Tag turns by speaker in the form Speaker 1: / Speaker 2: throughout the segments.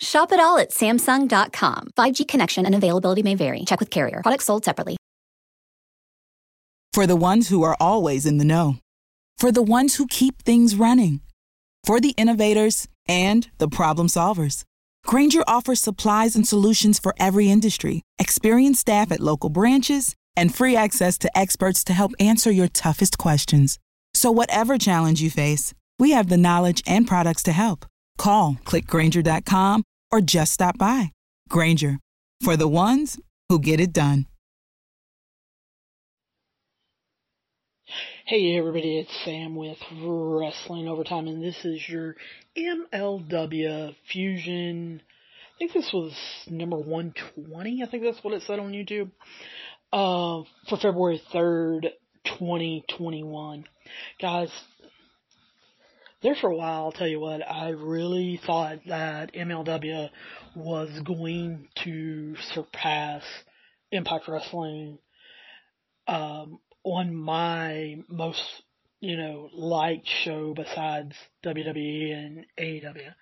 Speaker 1: Shop it all at Samsung.com. 5G connection and availability may vary. Check with carrier. Products sold separately.
Speaker 2: For the ones who are always in the know, for the ones who keep things running, for the innovators and the problem solvers. Grainger offers supplies and solutions for every industry, experienced staff at local branches, and free access to experts to help answer your toughest questions. So, whatever challenge you face, we have the knowledge and products to help. Call clickgrainger.com or just stop by. Grainger for the ones who get it done.
Speaker 3: Hey everybody, it's Sam with Wrestling Overtime, and this is your MLW Fusion. I think this was number 120. I think that's what it said on YouTube. Uh, for February 3rd, 2021. Guys, there for a while, I'll tell you what, I really thought that MLW was going to surpass Impact Wrestling um, on my most, you know, liked show besides WWE and AEW.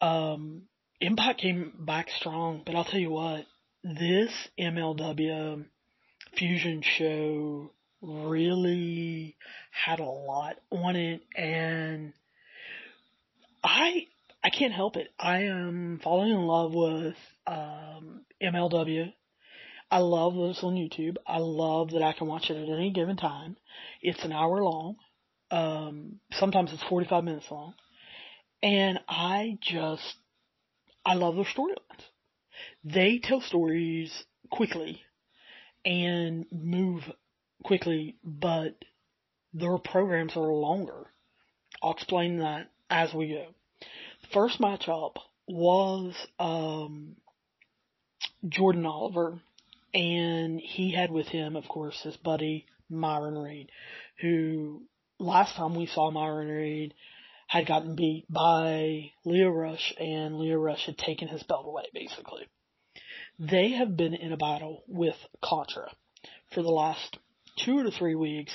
Speaker 3: Um, Impact came back strong, but I'll tell you what, this MLW Fusion show really had a lot on it and I I can't help it. I am falling in love with um, MLW. I love this on YouTube. I love that I can watch it at any given time. It's an hour long. Um, sometimes it's 45 minutes long. And I just, I love their storylines. They tell stories quickly and move quickly, but their programs are longer. I'll explain that as we go. First matchup was um, Jordan Oliver, and he had with him, of course, his buddy Myron Reed, who last time we saw Myron Reed had gotten beat by Lio Rush, and Lio Rush had taken his belt away, basically. They have been in a battle with Contra for the last two to three weeks,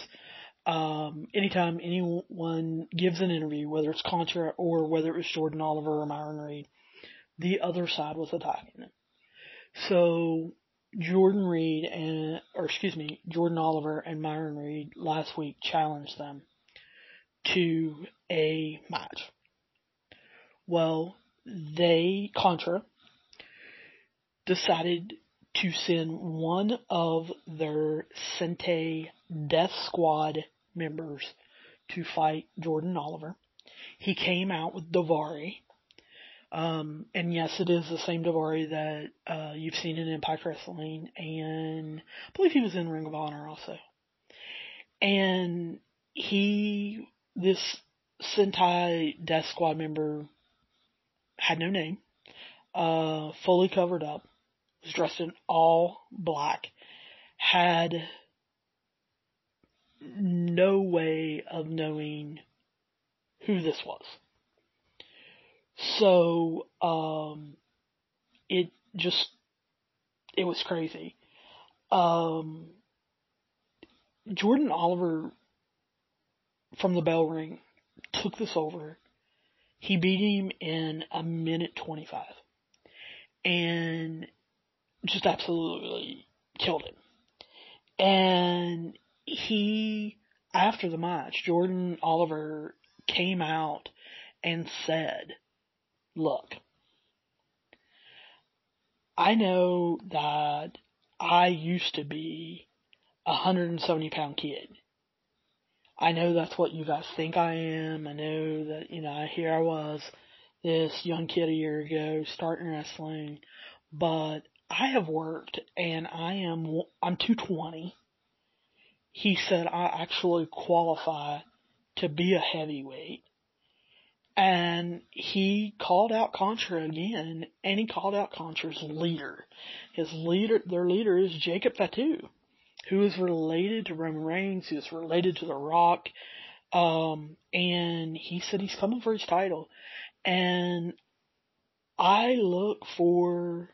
Speaker 3: um, anytime anyone gives an interview, whether it's Contra or whether it was Jordan Oliver or Myron Reed, the other side was attacking them. So Jordan Reed and, or excuse me, Jordan Oliver and Myron Reed last week challenged them to a match. Well, they, Contra, decided to send one of their Sentai Death Squad members to fight Jordan Oliver. He came out with Daivari. Um, and yes, it is the same Daivari that uh, you've seen in Impact Wrestling, and I believe he was in Ring of Honor also. And he, this Sentai Death Squad member, had no name, uh, fully covered up, was dressed in all black, had no way of knowing who this was. So, um, it just, it was crazy. Um, Jordan Oliver from the bell ring took this over. He beat him in a minute 25. And just absolutely killed him. And he, after the match, Jordan Oliver came out and said, look, I know that I used to be a 170 pound kid. I know that's what you guys think I am. I know that, you know, here I was, this young kid a year ago starting wrestling, but I have worked and I am, I'm 220. He said I actually qualify to be a heavyweight. And he called out Contra again, and he called out Contra's leader. His leader, their leader is Jacob Fatu, who is related to Roman Reigns, who is related to The Rock, um, and he said he's coming for his title. And I look for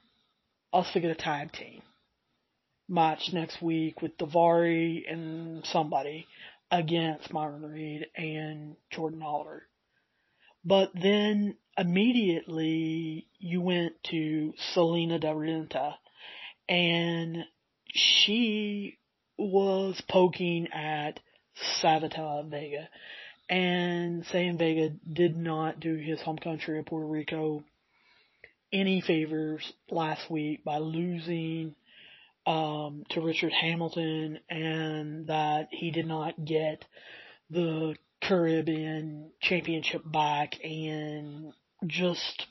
Speaker 3: us to get a tag team match next week with Daivari and somebody against Myron Reed and Jordan Oliver. But then immediately you went to Salina Del Renta and she was poking at Savio Vega and saying Vega did not do his home country of Puerto Rico any favors last week by losing um, to Richard Hamilton and that he did not get the Caribbean championship back and just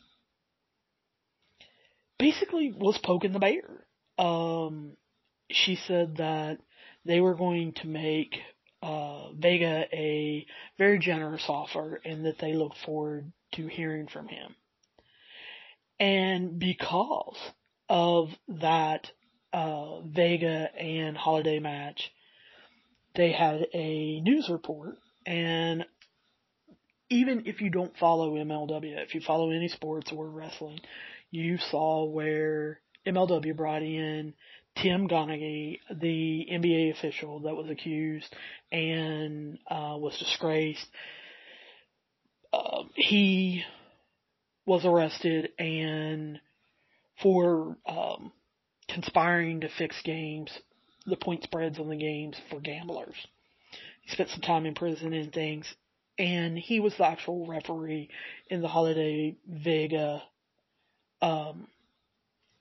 Speaker 3: basically was poking the bear. Um, she said that they were going to make uh, Vega a very generous offer and that they look forward to hearing from him. And because of that uh, Vega and Holliday match, they had a news report and even if you don't follow MLW, if you follow any sports or wrestling, you saw where MLW brought in Tim Donaghy, the NBA official that was accused and uh, was disgraced. Uh, he was arrested and for um, conspiring to fix games, the point spreads on the games for gamblers. He spent some time in prison and things, and he was the actual referee in the Holliday Vega um,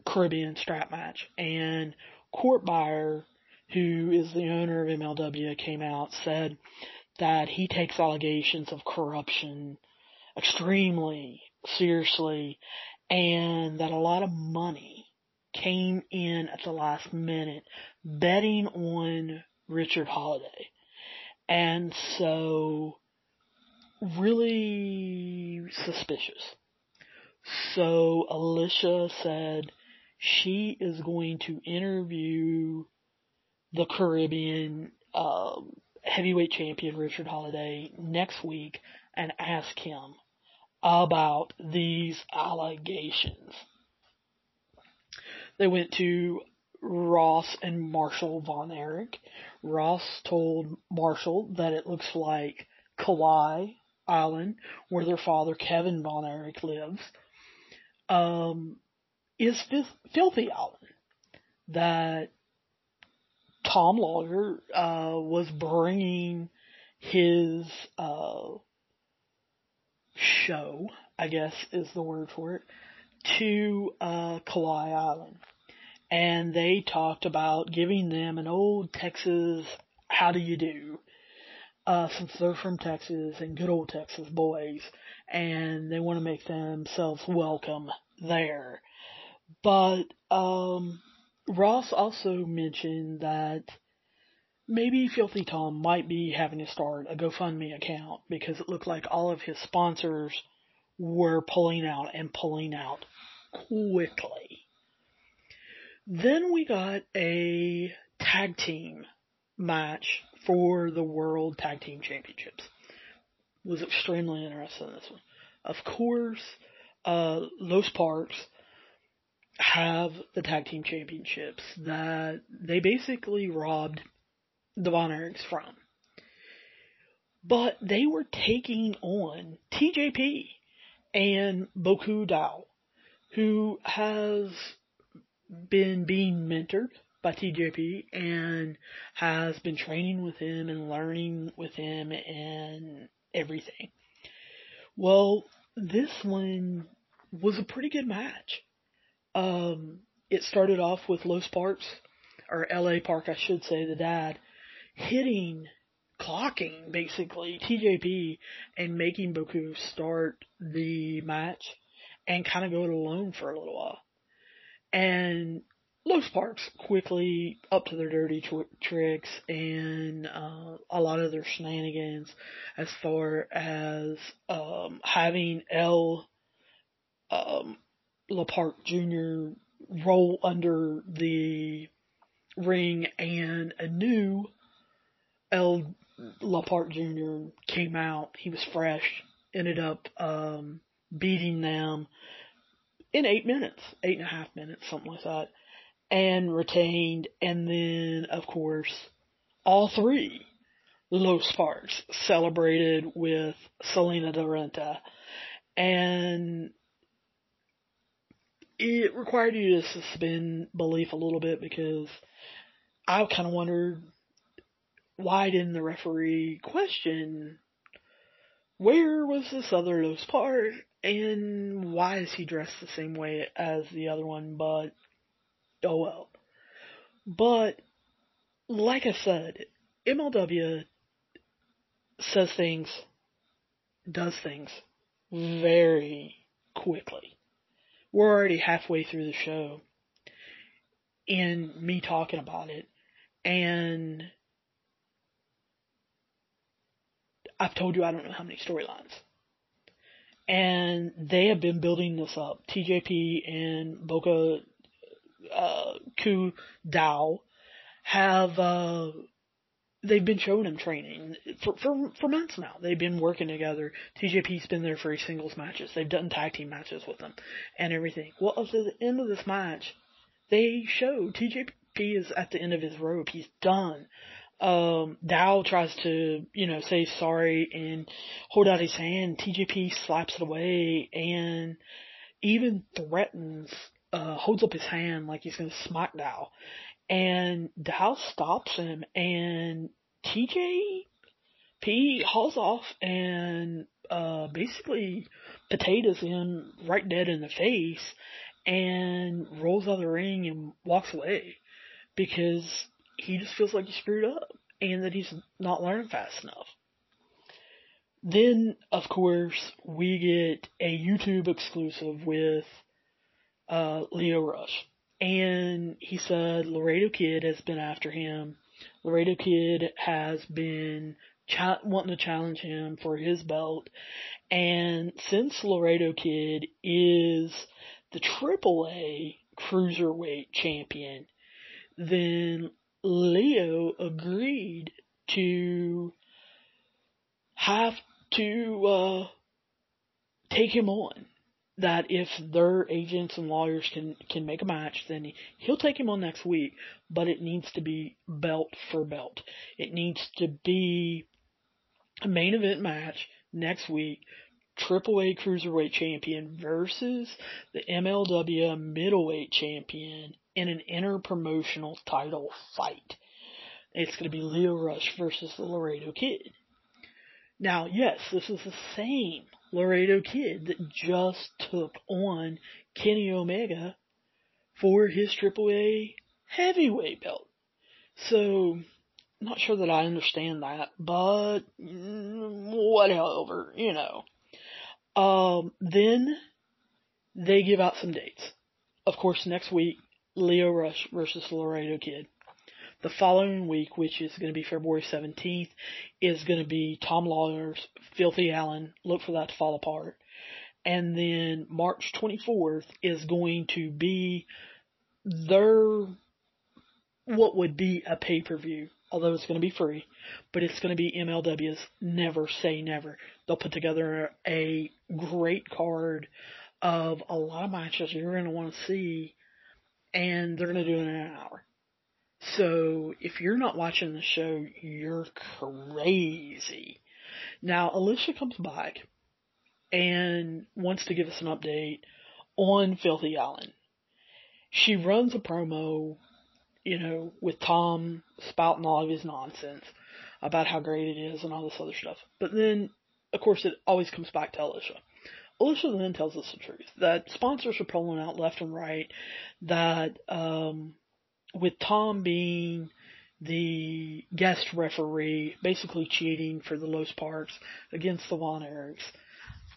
Speaker 3: Caribbean strap match. And Court Bauer, who is the owner of MLW, came out said that he takes allegations of corruption extremely seriously and that a lot of money came in at the last minute betting on Richard Holliday. And so really suspicious. So Alicia said she is going to interview the Caribbean um, heavyweight champion Richard Holliday next week and ask him about these allegations. They went to Ross and Marshall Von Erich. Ross told Marshall that it looks like Kauai Island, where their father Kevin Von Erich lives, um, is Filthy Island. That Tom Lawlor uh, was bringing his uh, show, I guess is the word for it, to uh, Kauai Island. And they talked about giving them an old Texas how do you do, uh, since they're from Texas and good old Texas boys, and they want to make themselves welcome there. But, um, Ross also mentioned that maybe Filthy Tom might be having to start a GoFundMe account because it looked like all of his sponsors were pulling out and pulling out quickly. Then we got a tag team match for the World Tag Team Championships. Was extremely interested in this one. Of course, uh, Los Parks have the tag team championships that they basically robbed the Von Erichs from. But they were taking on TJP and Bu Ku Dao, who has been being mentored by TJP and has been training with him and learning with him and everything. Well, this one was a pretty good match. Um, it started off with Los Parks, or LA Park, I should say, the dad, hitting, clocking basically TJP and making Bu Ku start the match and kind of go it alone for a little while. And Los Parks quickly up to their dirty tw- tricks and uh, a lot of their shenanigans as far as um, having L. um, LA Park Jr. roll under the ring and a new El LA Park Jr. came out. He was fresh, ended up um, beating them in eight minutes, eight and a half minutes, something like that and retained, and then, of course, all three Los Parks celebrated with Salina de Renta, and it required you to suspend belief a little bit because I kind of wondered why didn't the referee question where was this other Sparks and why is he dressed the same way as the other one, but oh well. But, like I said, MLW says things, does things very quickly. We're already halfway through the show in me talking about it and I've told you I don't know how many storylines. And they have been building this up. TJP and Boca uh, Ku Dao have uh, they've been showing him training for, for for months now. They've been working together. TJP's been there for his singles matches. They've done tag team matches with him and everything. Well, at the end of this match, they show TJP is at the end of his rope. He's done. Um, Dao tries to, you know, say sorry and hold out his hand. TJP slaps it away and even threatens uh, holds up his hand like he's going to smack Dao. And Dao stops him and TJP hauls off and, uh, basically potatoes him right dead in the face and rolls out of the ring and walks away because he just feels like he screwed up and that he's not learning fast enough. Then, of course, we get a YouTube exclusive with uh, Lio Rush. And he said Laredo Kid has been after him. Laredo Kid has been wanting to challenge him for his belt. And since Laredo Kid is the AAA cruiserweight champion, then Lio agreed to have to uh, take him on that if their agents and lawyers can can make a match, then he, he'll take him on next week. But it needs to be belt for belt. It needs to be a main event match next week. Triple A Cruiserweight Champion versus the MLW Middleweight Champion in an interpromotional title fight. It's going to be Lio Rush versus the Laredo Kid. Now, yes, this is the same Laredo Kid that just took on Kenny Omega for his AAA heavyweight belt. So, not sure that I understand that, but whatever, you know. Um, then they give out some dates. Of course, next week, Lio Rush versus Laredo Kid. The following week, which is going to be February 17th, is going to be Tom Lawlor's Filthy Island. Look for that to fall apart. And then March 24th is going to be their, what would be a pay-per-view, although it's going to be free, but it's going to be MLW's Never Say Never. They'll put together a great card of a lot of matches you're going to want to see, and they're going to do it in an hour. So if you're not watching the show, you're crazy. Now, Alicia comes back and wants to give us an update on Filthy Island. She runs a promo, you know, with Tom spouting all of his nonsense about how great it is and all this other stuff. But then, of course, it always comes back to Alicia. Alicia then tells us the truth that sponsors are pulling out left and right, that um, with Tom being the guest referee, basically cheating for the Los Parks against the Von Erichs.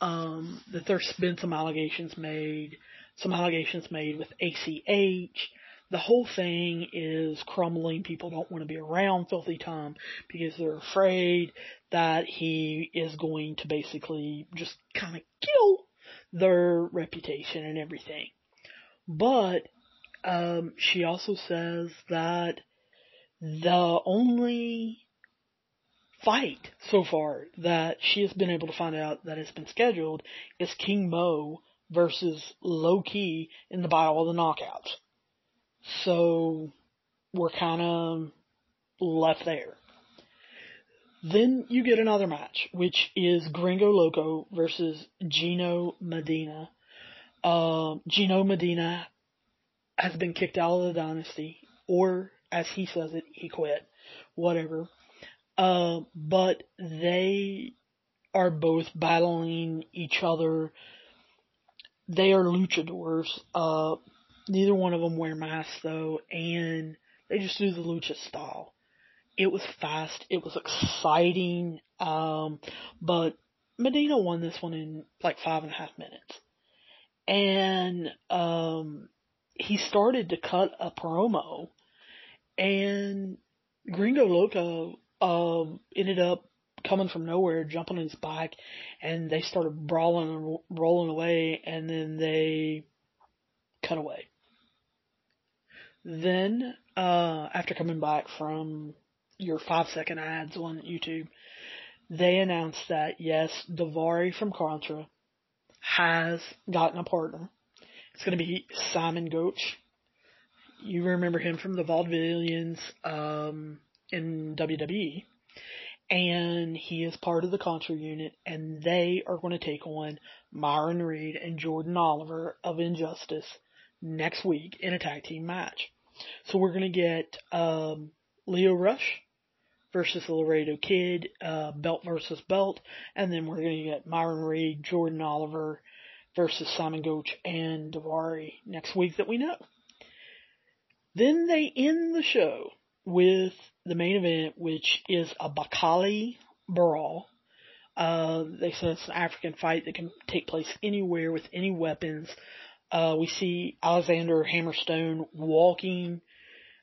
Speaker 3: Um, that there's been some allegations made, some allegations made with ACH, the whole thing is crumbling. People don't want to be around Filthy Tom because they're afraid that he is going to basically just kind of kill their reputation and everything. But um, she also says that the only fight so far that she has been able to find out that has been scheduled is King Mo versus Low Ki in the Battle of the Knockouts. So we're kind of left there. Then you get another match, which is Gringo Loco versus Gino Medina. Uh, Gino Medina has been kicked out of the dynasty, or as he says it, he quit. Whatever. Uh, but they are both battling each other. They are luchadors. Uh, neither one of them wear masks though, and they just do the lucha style. It was fast. It was exciting. Um, but Medina won this one in like five and a half minutes. And, um, he started to cut a promo and Gringo Loco um, ended up coming from nowhere, jumping on his bike, and they started brawling and rolling away, and then they cut away. Then, uh, after coming back from your five second ads on YouTube, they announced that yes, Daivari from Contra has gotten a partner. It's going to be Simon Gotch. You remember him from the Vaudevillians um, in WWE. And he is part of the Contra unit, and they are going to take on Myron Reed and Jordan Oliver of Injustice next week in a tag team match. So we're going to get um, Lio Rush versus the Laredo Kid, uh, belt versus belt, and then we're going to get Myron Reed, Jordan Oliver, versus Simon Gotch and Daivari next week that we know. Then they end the show with the main event, which is a Baklei brawl. Uh, they say it's an African fight that can take place anywhere with any weapons. Uh, we see Alexander Hammerstone walking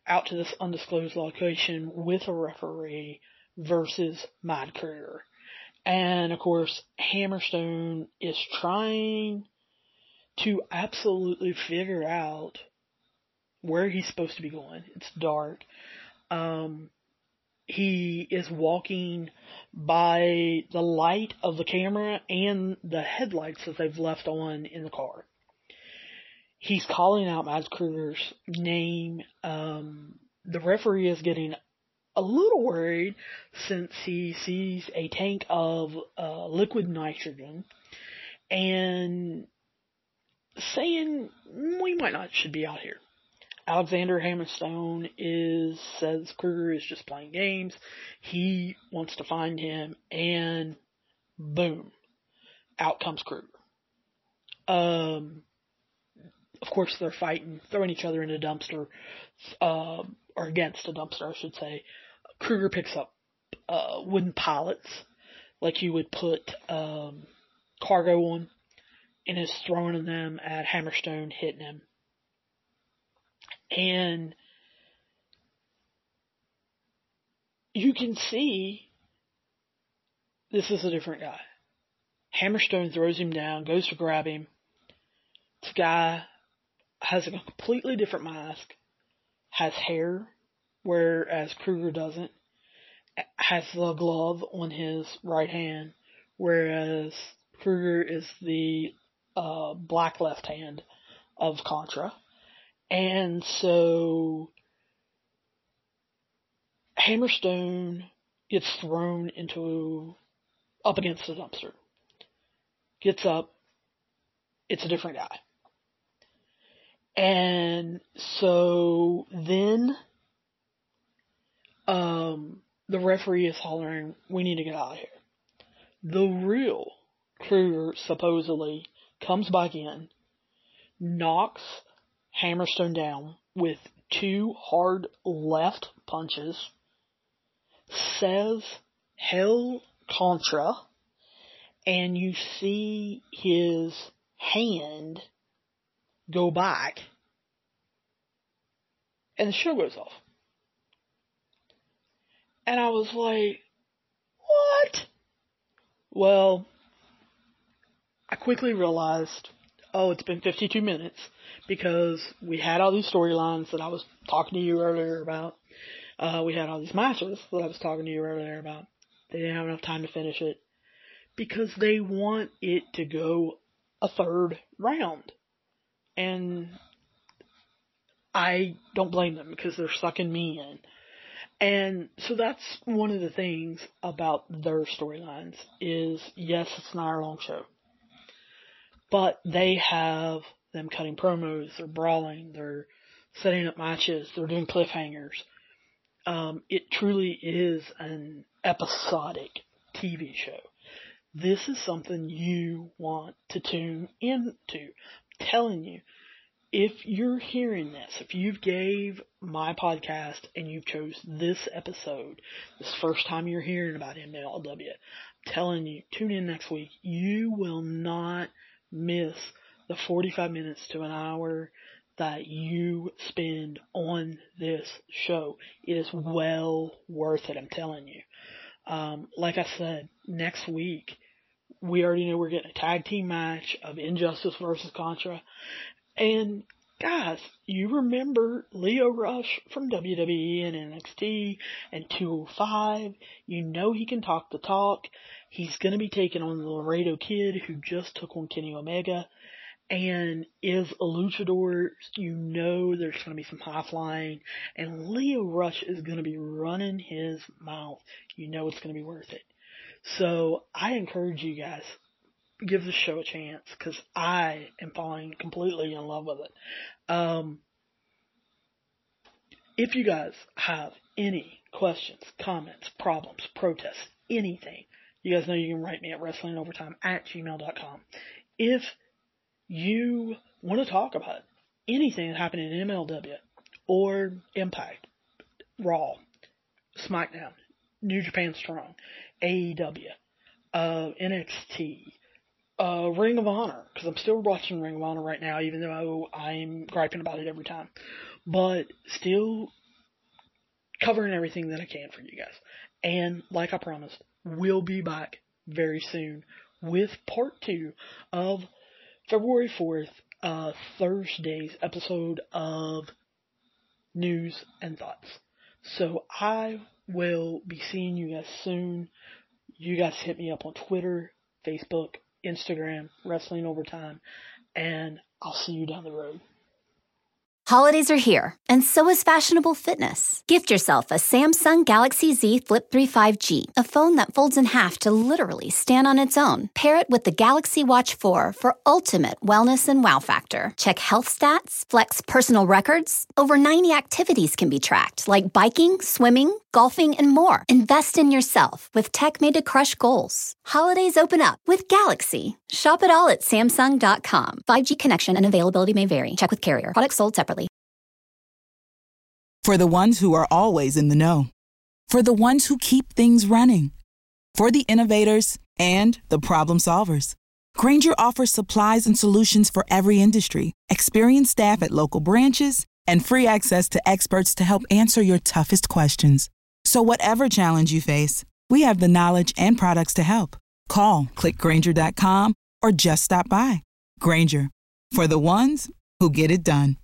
Speaker 3: out to this undisclosed location with a referee versus Mad Krugger. And of course, Hammerstone is trying to absolutely figure out where he's supposed to be going. It's dark. Um, he is walking by the light of the camera and the headlights that they've left on in the car. He's calling out Mads Krugger's name. Um, the referee is getting a little worried since he sees a tank of uh, liquid nitrogen and saying we might not should be out here. Alexander Hammerstone is says Krugger is just playing games. He wants to find him, and boom, out comes Krugger. Um, of course they're fighting, throwing each other in a dumpster, uh, or against a dumpster, I should say. Krugger picks up uh, wooden pallets, like you would put um, cargo on, and is throwing them at Hammerstone, hitting him. And you can see this is a different guy. Hammerstone throws him down, goes to grab him. This guy has a completely different mask, has hair, whereas Krugger doesn't, has the glove on his right hand, whereas Krugger is the uh, black left hand of Contra. And so Hammerstone gets thrown into up against the dumpster. Gets up. It's a different guy. And so then um the referee is hollering, we need to get out of here. The real Krugger supposedly comes back in, knocks Hammerstone down with two hard left punches, says hell contra, and you see his hand go back And the show goes off. And I was like, what? Well, I quickly realized, oh, it's been 52 minutes because we had all these storylines that I was talking to you earlier about. Uh, we had all these matches that I was talking to you earlier about. They didn't have enough time to finish it because they want it to go a third round. And I don't blame them because they're sucking me in. And so that's one of the things about their storylines is yes, it's an hour long show. But they have them cutting promos, they're brawling, they're setting up matches, they're doing cliffhangers. Um, it truly is an episodic TV show. This is something you want to tune into. Telling you, if you're hearing this, if you've gave my podcast and you've chose this episode, this first time you're hearing about MLW, I'm telling you, tune in next week. You will not miss the 45 minutes to an hour that you spend on this show. It is well worth it, I'm telling you. Um, like I said, next week, we already know we're getting a tag team match of Injustice versus Contra. And guys, you remember Lio Rush from WWE and NXT and 205. You know he can talk the talk. He's going to be taking on the Laredo Kid who just took on Kenny Omega. And is a luchador, you know there's going to be some high flying. And Lio Rush is going to be running his mouth. You know it's going to be worth it. So I encourage you guys, give the show a chance because I am falling completely in love with it. Um, if you guys have any questions, comments, problems, protests, anything, you guys know you can write me at wrestlingovertime at gmail.com. If you want to talk about anything that happened in MLW or Impact, Raw, SmackDown, New Japan Strong, AEW, uh, NXT, uh, Ring of Honor, because I'm still watching Ring of Honor right now, even though I'm griping about it every time. But still covering everything that I can for you guys. And like I promised, we'll be back very soon with part two of February 4th, uh, Thursday's episode of News and Thoughts. So I will be seeing you guys soon. You guys hit me up on Twitter, Facebook, Instagram, Wrestling Overtime, and I'll see you down the road.
Speaker 1: Holidays are here, and so is fashionable fitness. Gift yourself a Samsung Galaxy Z Flip 3 5G, a phone that folds in half to literally stand on its own. Pair it with the Galaxy Watch 4 for ultimate wellness and wow factor. Check health stats, flex personal records. Over 90 activities can be tracked, like biking, swimming, golfing, and more. Invest in yourself with tech made to crush goals. Holidays open up with Galaxy. Shop it all at Samsung.com. 5G connection and availability may vary. Check with carrier. Products sold separately.
Speaker 2: For the ones who are always in the know, for the ones who keep things running, for the innovators and the problem solvers. Grainger offers supplies and solutions for every industry, experienced staff at local branches, and free access to experts to help answer your toughest questions. So, whatever challenge you face, we have the knowledge and products to help. Call clickgrainger.com or just stop by. Grainger for the ones who get it done.